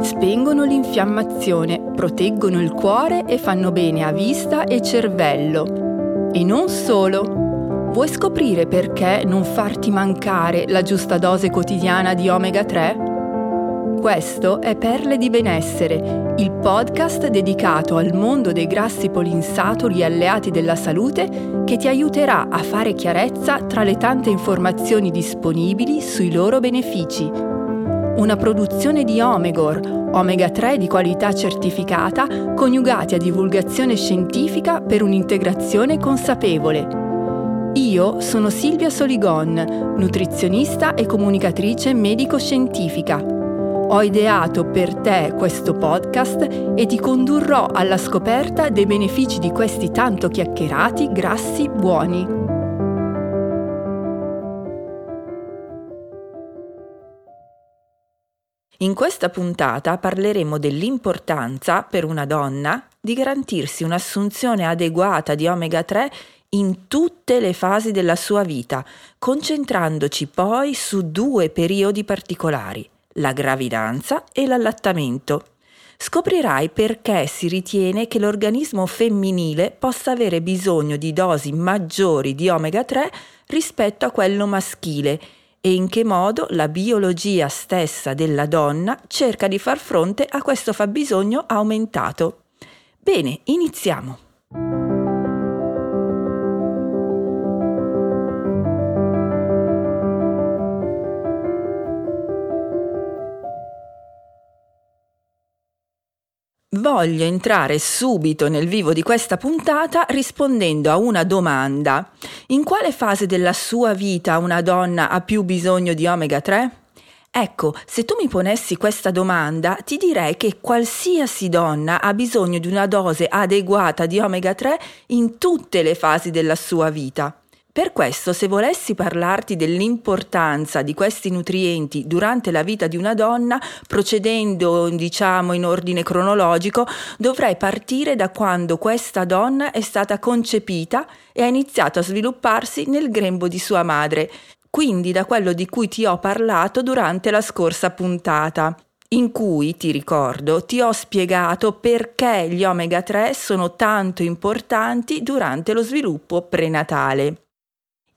Spengono l'infiammazione, proteggono il cuore e fanno bene a vista e cervello. E non solo. Vuoi scoprire perché non farti mancare la giusta dose quotidiana di omega 3? Questo è Perle di Benessere, il podcast dedicato al mondo dei grassi polinsaturi alleati della salute che ti aiuterà a fare chiarezza tra le tante informazioni disponibili sui loro benefici. Una produzione di Omegor, omega 3 di qualità certificata, coniugati a divulgazione scientifica per un'integrazione consapevole. Io sono Silvia Soligon, nutrizionista e comunicatrice medico-scientifica ho ideato per te questo podcast e ti condurrò alla scoperta dei benefici di questi tanto chiacchierati grassi buoni. In questa puntata parleremo dell'importanza per una donna di garantirsi un'assunzione adeguata di omega 3 in tutte le fasi della sua vita, concentrandoci poi su due periodi particolari la gravidanza e l'allattamento. Scoprirai perché si ritiene che l'organismo femminile possa avere bisogno di dosi maggiori di omega 3 rispetto a quello maschile e in che modo la biologia stessa della donna cerca di far fronte a questo fabbisogno aumentato. Bene, iniziamo. Voglio entrare subito nel vivo di questa puntata rispondendo a una domanda. In quale fase della sua vita una donna ha più bisogno di omega 3? Ecco, se tu mi ponessi questa domanda, ti direi che qualsiasi donna ha bisogno di una dose adeguata di omega 3 in tutte le fasi della sua vita. Per questo, se volessi parlarti dell'importanza di questi nutrienti durante la vita di una donna, procedendo diciamo in ordine cronologico, dovrei partire da quando questa donna è stata concepita e ha iniziato a svilupparsi nel grembo di sua madre, quindi da quello di cui ti ho parlato durante la scorsa puntata in cui, ti ricordo, ti ho spiegato perché gli omega 3 sono tanto importanti durante lo sviluppo prenatale.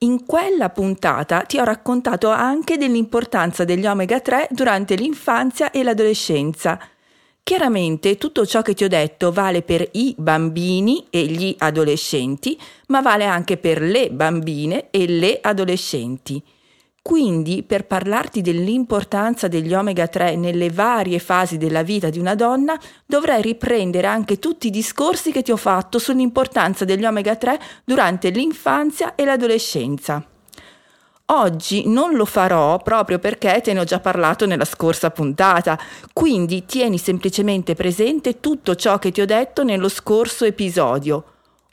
In quella puntata ti ho raccontato anche dell'importanza degli omega 3 durante l'infanzia e l'adolescenza. Chiaramente tutto ciò che ti ho detto vale per i bambini e gli adolescenti, ma vale anche per le bambine e le adolescenti. Quindi, per parlarti dell'importanza degli omega 3 nelle varie fasi della vita di una donna, dovrei riprendere anche tutti i discorsi che ti ho fatto sull'importanza degli omega 3 durante l'infanzia e l'adolescenza. Oggi non lo farò proprio perché te ne ho già parlato nella scorsa puntata, quindi tieni semplicemente presente tutto ciò che ti ho detto nello scorso episodio.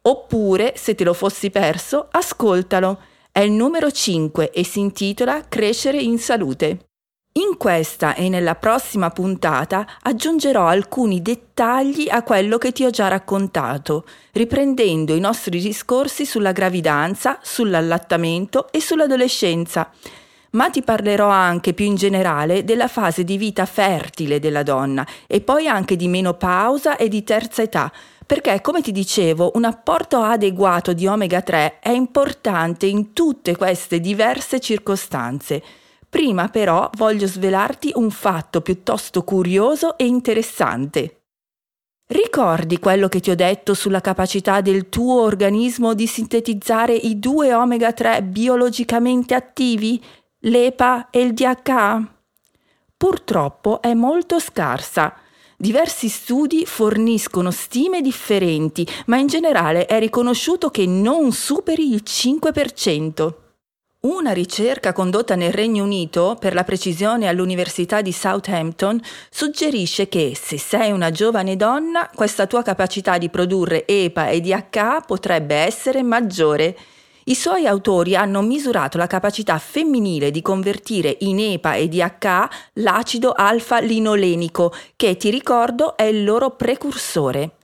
Oppure, se te lo fossi perso, ascoltalo è il numero 5 e si intitola Crescere in salute. In questa e nella prossima puntata aggiungerò alcuni dettagli a quello che ti ho già raccontato, riprendendo i nostri discorsi sulla gravidanza, sull'allattamento e sull'adolescenza. Ma ti parlerò anche più in generale della fase di vita fertile della donna e poi anche di menopausa e di terza età, perché come ti dicevo un apporto adeguato di omega 3 è importante in tutte queste diverse circostanze. Prima però voglio svelarti un fatto piuttosto curioso e interessante. Ricordi quello che ti ho detto sulla capacità del tuo organismo di sintetizzare i due omega 3 biologicamente attivi, l'EPA e il DHA? Purtroppo è molto scarsa Diversi studi forniscono stime differenti, ma in generale è riconosciuto che non superi il 5%. Una ricerca condotta nel Regno Unito, per la precisione all'Università di Southampton, suggerisce che se sei una giovane donna, questa tua capacità di produrre EPA e DHA potrebbe essere maggiore. I suoi autori hanno misurato la capacità femminile di convertire in EPA e DHA l'acido alfa-linolenico, che ti ricordo è il loro precursore.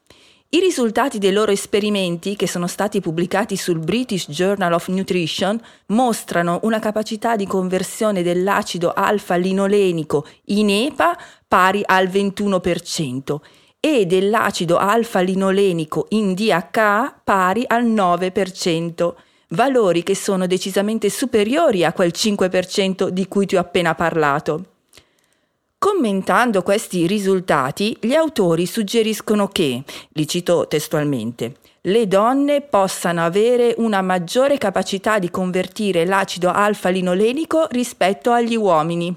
I risultati dei loro esperimenti, che sono stati pubblicati sul British Journal of Nutrition, mostrano una capacità di conversione dell'acido alfa-linolenico in EPA pari al 21% e dell'acido alfa-linolenico in DHA pari al 9%, valori che sono decisamente superiori a quel 5% di cui ti ho appena parlato. Commentando questi risultati, gli autori suggeriscono che, li cito testualmente, le donne possano avere una maggiore capacità di convertire l'acido alfa-linolenico rispetto agli uomini.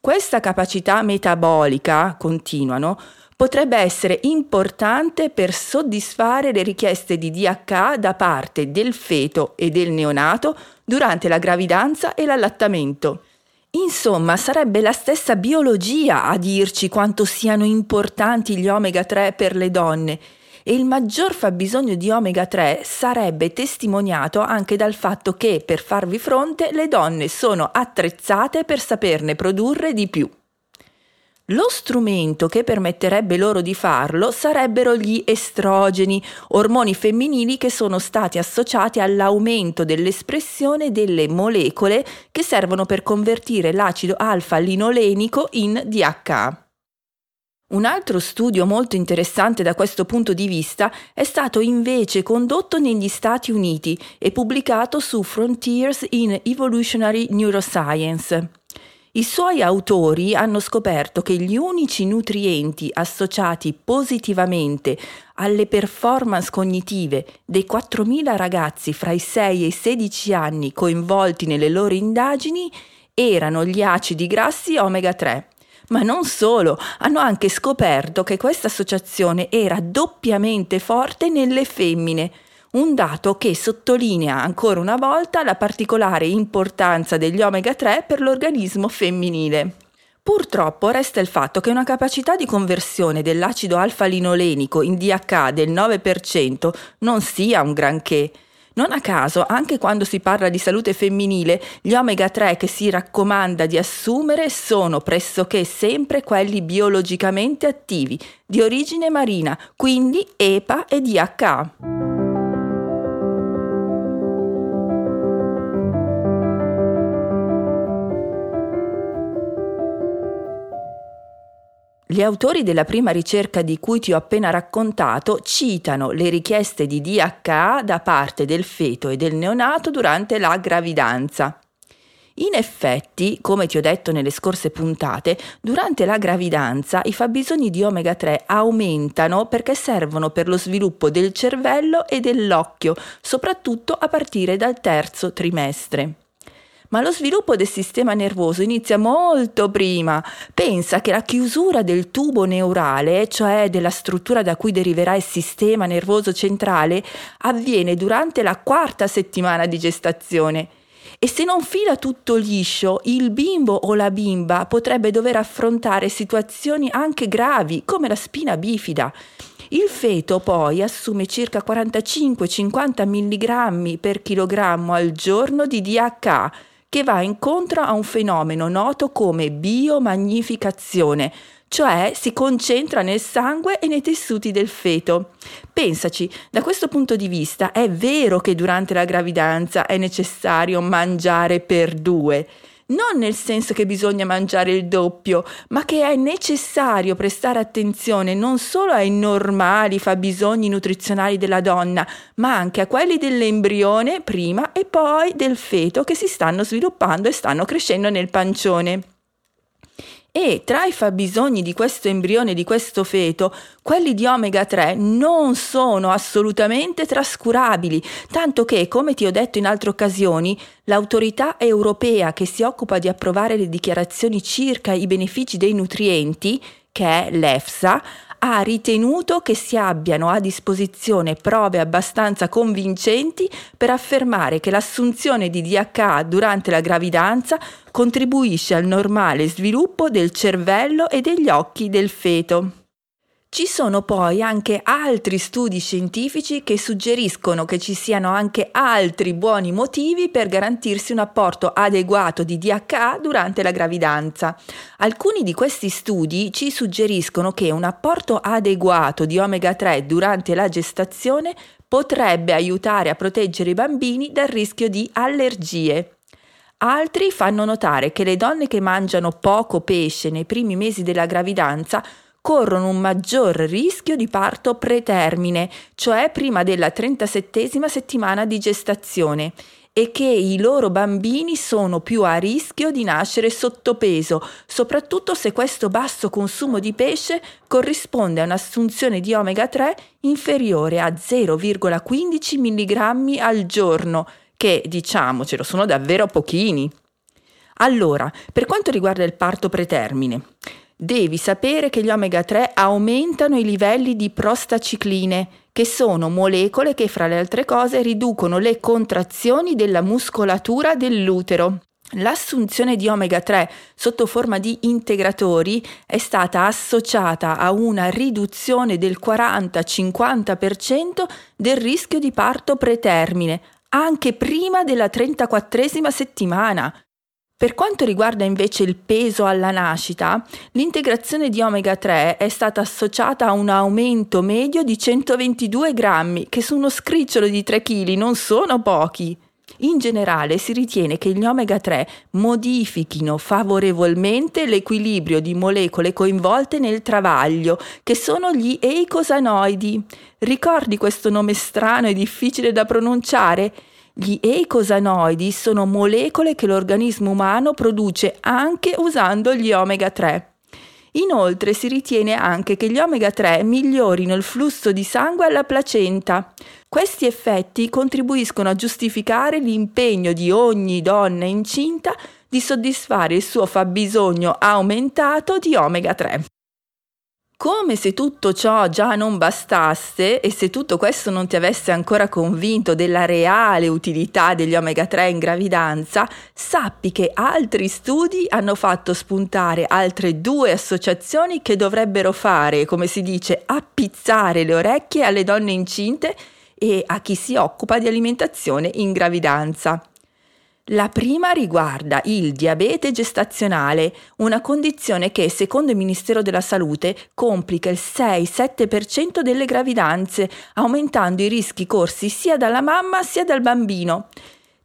Questa capacità metabolica, continuano, potrebbe essere importante per soddisfare le richieste di DHA da parte del feto e del neonato durante la gravidanza e l'allattamento Insomma, sarebbe la stessa biologia a dirci quanto siano importanti gli omega 3 per le donne e il maggior fabbisogno di omega 3 sarebbe testimoniato anche dal fatto che per farvi fronte le donne sono attrezzate per saperne produrre di più. Lo strumento che permetterebbe loro di farlo sarebbero gli estrogeni, ormoni femminili che sono stati associati all'aumento dell'espressione delle molecole che servono per convertire l'acido alfa-linolenico in DHA. Un altro studio molto interessante da questo punto di vista è stato invece condotto negli Stati Uniti e pubblicato su Frontiers in Evolutionary Neuroscience. I suoi autori hanno scoperto che gli unici nutrienti associati positivamente alle performance cognitive dei 4.000 ragazzi fra i 6 e i 16 anni coinvolti nelle loro indagini erano gli acidi grassi omega 3. Ma non solo, hanno anche scoperto che questa associazione era doppiamente forte nelle femmine, un dato che sottolinea ancora una volta la particolare importanza degli omega 3 per l'organismo femminile. Purtroppo resta il fatto che una capacità di conversione dell'acido alfa-linolenico in DHA del 9% non sia un granché. Non a caso, anche quando si parla di salute femminile, gli omega 3 che si raccomanda di assumere sono pressoché sempre quelli biologicamente attivi, di origine marina, quindi EPA e DHA. Gli autori della prima ricerca di cui ti ho appena raccontato citano le richieste di DHA da parte del feto e del neonato durante la gravidanza. In effetti, come ti ho detto nelle scorse puntate, durante la gravidanza i fabbisogni di omega 3 aumentano perché servono per lo sviluppo del cervello e dell'occhio, soprattutto a partire dal terzo trimestre ma lo sviluppo del sistema nervoso inizia molto prima. Pensa che la chiusura del tubo neurale, cioè della struttura da cui deriverà il sistema nervoso centrale, avviene durante la quarta settimana di gestazione. E se non fila tutto liscio, il bimbo o la bimba potrebbe dover affrontare situazioni anche gravi, come la spina bifida. Il feto poi assume circa 45-50 mg per chilogrammo al giorno di DHA, che va incontro a un fenomeno noto come biomagnificazione, cioè si concentra nel sangue e nei tessuti del feto. Pensaci, da questo punto di vista è vero che durante la gravidanza è necessario mangiare per due non nel senso che bisogna mangiare il doppio, ma che è necessario prestare attenzione non solo ai normali fabbisogni nutrizionali della donna, ma anche a quelli dell'embrione prima e poi del feto che si stanno sviluppando e stanno crescendo nel pancione. E tra i fabbisogni di questo embrione, di questo feto, quelli di omega 3 non sono assolutamente trascurabili, tanto che, come ti ho detto in altre occasioni, l'autorità europea che si occupa di approvare le dichiarazioni circa i benefici dei nutrienti, che è l'EFSA, ha ritenuto che si abbiano a disposizione prove abbastanza convincenti per affermare che l'assunzione di DHA durante la gravidanza contribuisce al normale sviluppo del cervello e degli occhi del feto. Ci sono poi anche altri studi scientifici che suggeriscono che ci siano anche altri buoni motivi per garantirsi un apporto adeguato di DHA durante la gravidanza. Alcuni di questi studi ci suggeriscono che un apporto adeguato di omega 3 durante la gestazione potrebbe aiutare a proteggere i bambini dal rischio di allergie. Altri fanno notare che le donne che mangiano poco pesce nei primi mesi della gravidanza corrono un maggior rischio di parto pretermine, cioè prima della 37 settimana di gestazione e che i loro bambini sono più a rischio di nascere sottopeso, soprattutto se questo basso consumo di pesce corrisponde a un'assunzione di omega 3 inferiore a 0,15 mg al giorno, che diciamocelo sono davvero pochini. Allora, per quanto riguarda il parto pretermine, devi sapere che gli omega 3 aumentano i livelli di prostacicline, che sono molecole che fra le altre cose riducono le contrazioni della muscolatura dell'utero. L'assunzione di omega 3 sotto forma di integratori è stata associata a una riduzione del 40-50% del rischio di parto pretermine, anche prima della 34 settimana. Per quanto riguarda invece il peso alla nascita, l'integrazione di omega 3 è stata associata a un aumento medio di 122 grammi, che su uno scricciolo di 3 kg non sono pochi. In generale si ritiene che gli omega 3 modifichino favorevolmente l'equilibrio di molecole coinvolte nel travaglio, che sono gli eicosanoidi. Ricordi questo nome strano e difficile da pronunciare? Gli eicosanoidi sono molecole che l'organismo umano produce anche usando gli omega 3. Inoltre si ritiene anche che gli omega 3 migliorino il flusso di sangue alla placenta. Questi effetti contribuiscono a giustificare l'impegno di ogni donna incinta di soddisfare il suo fabbisogno aumentato di omega 3. Come se tutto ciò già non bastasse e se tutto questo non ti avesse ancora convinto della reale utilità degli omega 3 in gravidanza, sappi che altri studi hanno fatto spuntare altre due associazioni che dovrebbero fare, come si dice, appizzare le orecchie alle donne incinte e a chi si occupa di alimentazione in gravidanza. La prima riguarda il diabete gestazionale, una condizione che, secondo il Ministero della Salute, complica il 6-7% delle gravidanze, aumentando i rischi corsi sia dalla mamma sia dal bambino.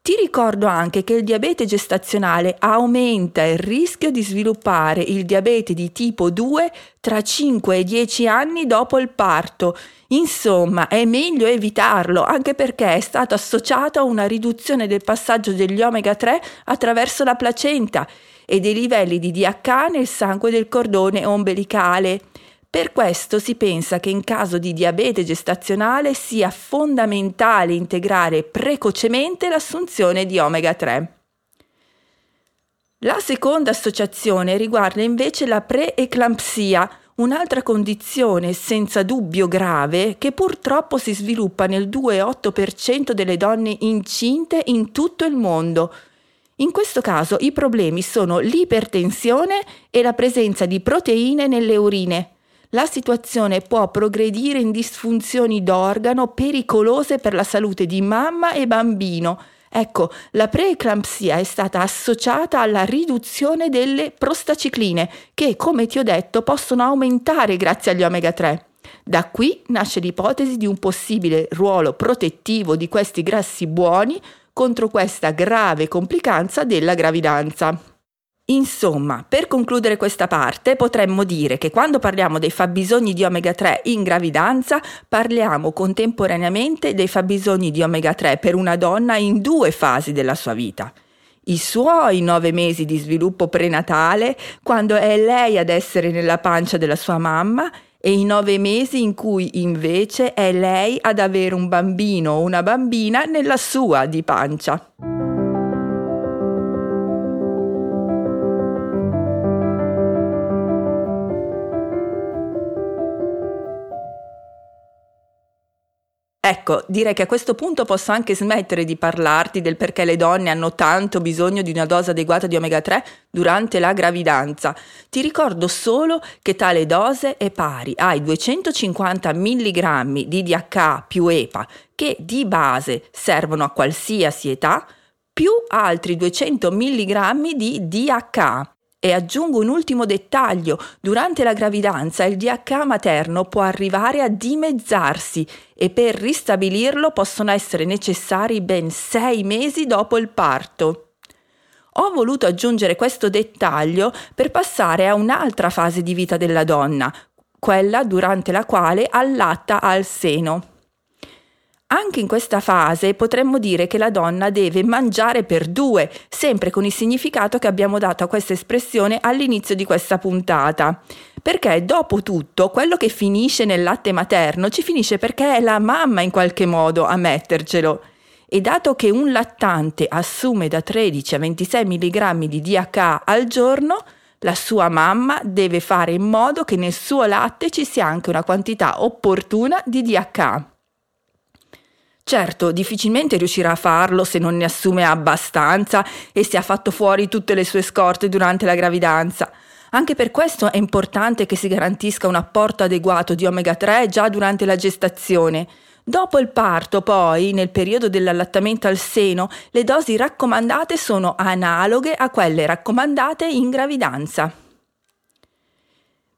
Ti ricordo anche che il diabete gestazionale aumenta il rischio di sviluppare il diabete di tipo 2 tra 5 e 10 anni dopo il parto. Insomma, è meglio evitarlo, anche perché è stato associato a una riduzione del passaggio degli omega 3 attraverso la placenta e dei livelli di DH nel sangue del cordone ombelicale. Per questo si pensa che in caso di diabete gestazionale sia fondamentale integrare precocemente l'assunzione di omega 3. La seconda associazione riguarda invece la preeclampsia, un'altra condizione senza dubbio grave che purtroppo si sviluppa nel 2,8% delle donne incinte in tutto il mondo. In questo caso i problemi sono l'ipertensione e la presenza di proteine nelle urine la situazione può progredire in disfunzioni d'organo pericolose per la salute di mamma e bambino. Ecco, la preeclampsia è stata associata alla riduzione delle prostacicline, che, come ti ho detto, possono aumentare grazie agli omega 3. Da qui nasce l'ipotesi di un possibile ruolo protettivo di questi grassi buoni contro questa grave complicanza della gravidanza. Insomma, per concludere questa parte, potremmo dire che quando parliamo dei fabbisogni di omega 3 in gravidanza, parliamo contemporaneamente dei fabbisogni di omega 3 per una donna in due fasi della sua vita. I suoi nove mesi di sviluppo prenatale, quando è lei ad essere nella pancia della sua mamma, e i nove mesi in cui invece è lei ad avere un bambino o una bambina nella sua di pancia. Ecco, direi che a questo punto posso anche smettere di parlarti del perché le donne hanno tanto bisogno di una dose adeguata di omega 3 durante la gravidanza. Ti ricordo solo che tale dose è pari ai 250 mg di DHA più EPA che di base servono a qualsiasi età più altri 200 mg di DHA. E aggiungo un ultimo dettaglio, durante la gravidanza il DH materno può arrivare a dimezzarsi e per ristabilirlo possono essere necessari ben sei mesi dopo il parto. Ho voluto aggiungere questo dettaglio per passare a un'altra fase di vita della donna, quella durante la quale allatta al seno. Anche in questa fase potremmo dire che la donna deve mangiare per due, sempre con il significato che abbiamo dato a questa espressione all'inizio di questa puntata. Perché dopo tutto, quello che finisce nel latte materno ci finisce perché è la mamma in qualche modo a mettercelo. E dato che un lattante assume da 13 a 26 mg di DHA al giorno, la sua mamma deve fare in modo che nel suo latte ci sia anche una quantità opportuna di DHA. Certo, difficilmente riuscirà a farlo se non ne assume abbastanza e se ha fatto fuori tutte le sue scorte durante la gravidanza. Anche per questo è importante che si garantisca un apporto adeguato di omega 3 già durante la gestazione. Dopo il parto, poi, nel periodo dell'allattamento al seno, le dosi raccomandate sono analoghe a quelle raccomandate in gravidanza.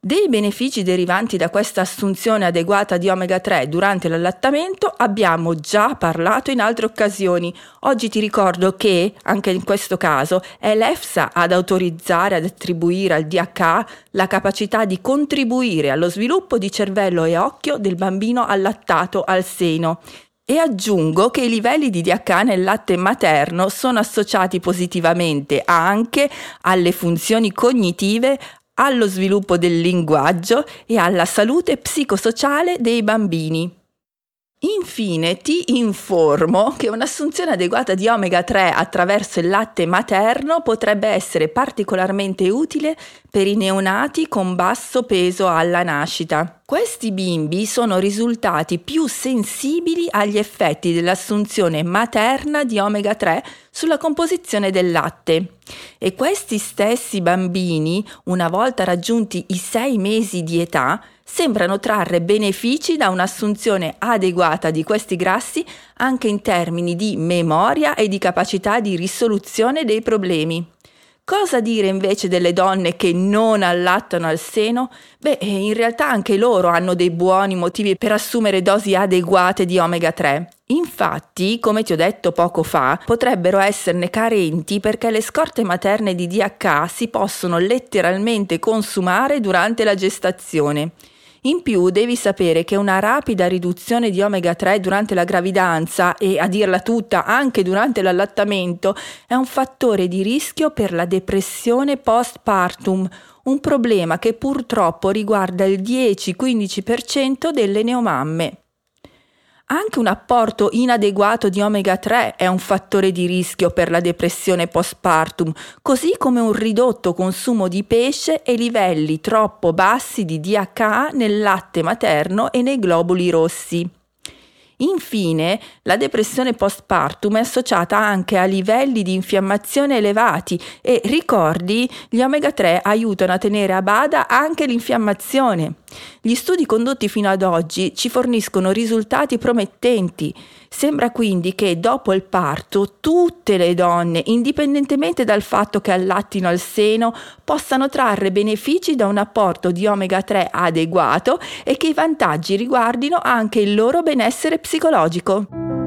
Dei benefici derivanti da questa assunzione adeguata di omega 3 durante l'allattamento abbiamo già parlato in altre occasioni. Oggi ti ricordo che, anche in questo caso, è l'EFSA ad autorizzare ad attribuire al DHA la capacità di contribuire allo sviluppo di cervello e occhio del bambino allattato al seno. E aggiungo che i livelli di DHA nel latte materno sono associati positivamente anche alle funzioni cognitive, allo sviluppo del linguaggio e alla salute psicosociale dei bambini. Infine ti informo che un'assunzione adeguata di omega 3 attraverso il latte materno potrebbe essere particolarmente utile per i neonati con basso peso alla nascita. Questi bimbi sono risultati più sensibili agli effetti dell'assunzione materna di omega 3 sulla composizione del latte e questi stessi bambini, una volta raggiunti i 6 mesi di età, sembrano trarre benefici da un'assunzione adeguata di questi grassi anche in termini di memoria e di capacità di risoluzione dei problemi. Cosa dire invece delle donne che non allattano al seno? Beh, in realtà anche loro hanno dei buoni motivi per assumere dosi adeguate di omega 3. Infatti, come ti ho detto poco fa, potrebbero esserne carenti perché le scorte materne di DH si possono letteralmente consumare durante la gestazione. In più devi sapere che una rapida riduzione di omega 3 durante la gravidanza e a dirla tutta anche durante l'allattamento è un fattore di rischio per la depressione postpartum, un problema che purtroppo riguarda il 10-15% delle neomamme. Anche un apporto inadeguato di omega 3 è un fattore di rischio per la depressione postpartum, così come un ridotto consumo di pesce e livelli troppo bassi di DHA nel latte materno e nei globuli rossi. Infine, la depressione postpartum è associata anche a livelli di infiammazione elevati e ricordi, gli omega 3 aiutano a tenere a bada anche l'infiammazione. Gli studi condotti fino ad oggi ci forniscono risultati promettenti. Sembra quindi che dopo il parto tutte le donne, indipendentemente dal fatto che allattino al seno, possano trarre benefici da un apporto di omega 3 adeguato e che i vantaggi riguardino anche il loro benessere psicologico.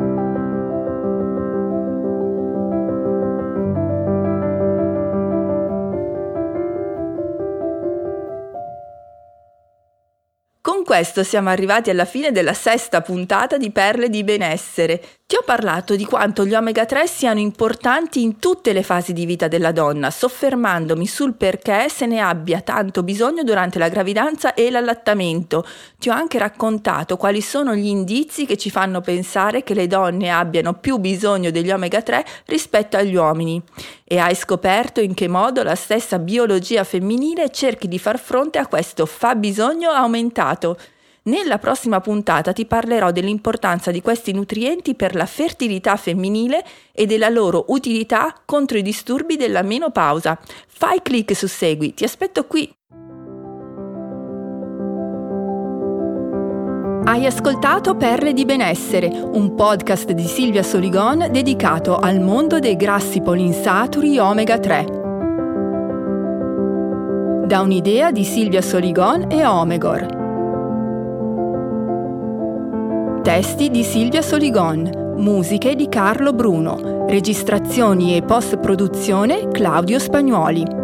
Con questo siamo arrivati alla fine della sesta puntata di Perle di benessere. Ti ho parlato di quanto gli omega 3 siano importanti in tutte le fasi di vita della donna, soffermandomi sul perché se ne abbia tanto bisogno durante la gravidanza e l'allattamento. Ti ho anche raccontato quali sono gli indizi che ci fanno pensare che le donne abbiano più bisogno degli omega 3 rispetto agli uomini. E hai scoperto in che modo la stessa biologia femminile cerchi di far fronte a questo fabbisogno aumentato. Nella prossima puntata ti parlerò dell'importanza di questi nutrienti per la fertilità femminile e della loro utilità contro i disturbi della menopausa. Fai clic su Segui, ti aspetto qui. Hai ascoltato Perle di benessere, un podcast di Silvia Soligon dedicato al mondo dei grassi polinsaturi omega 3. Da un'idea di Silvia Soligon e Omegor. Testi di Silvia Soligon, musiche di Carlo Bruno, registrazioni e post-produzione Claudio Spagnuoli.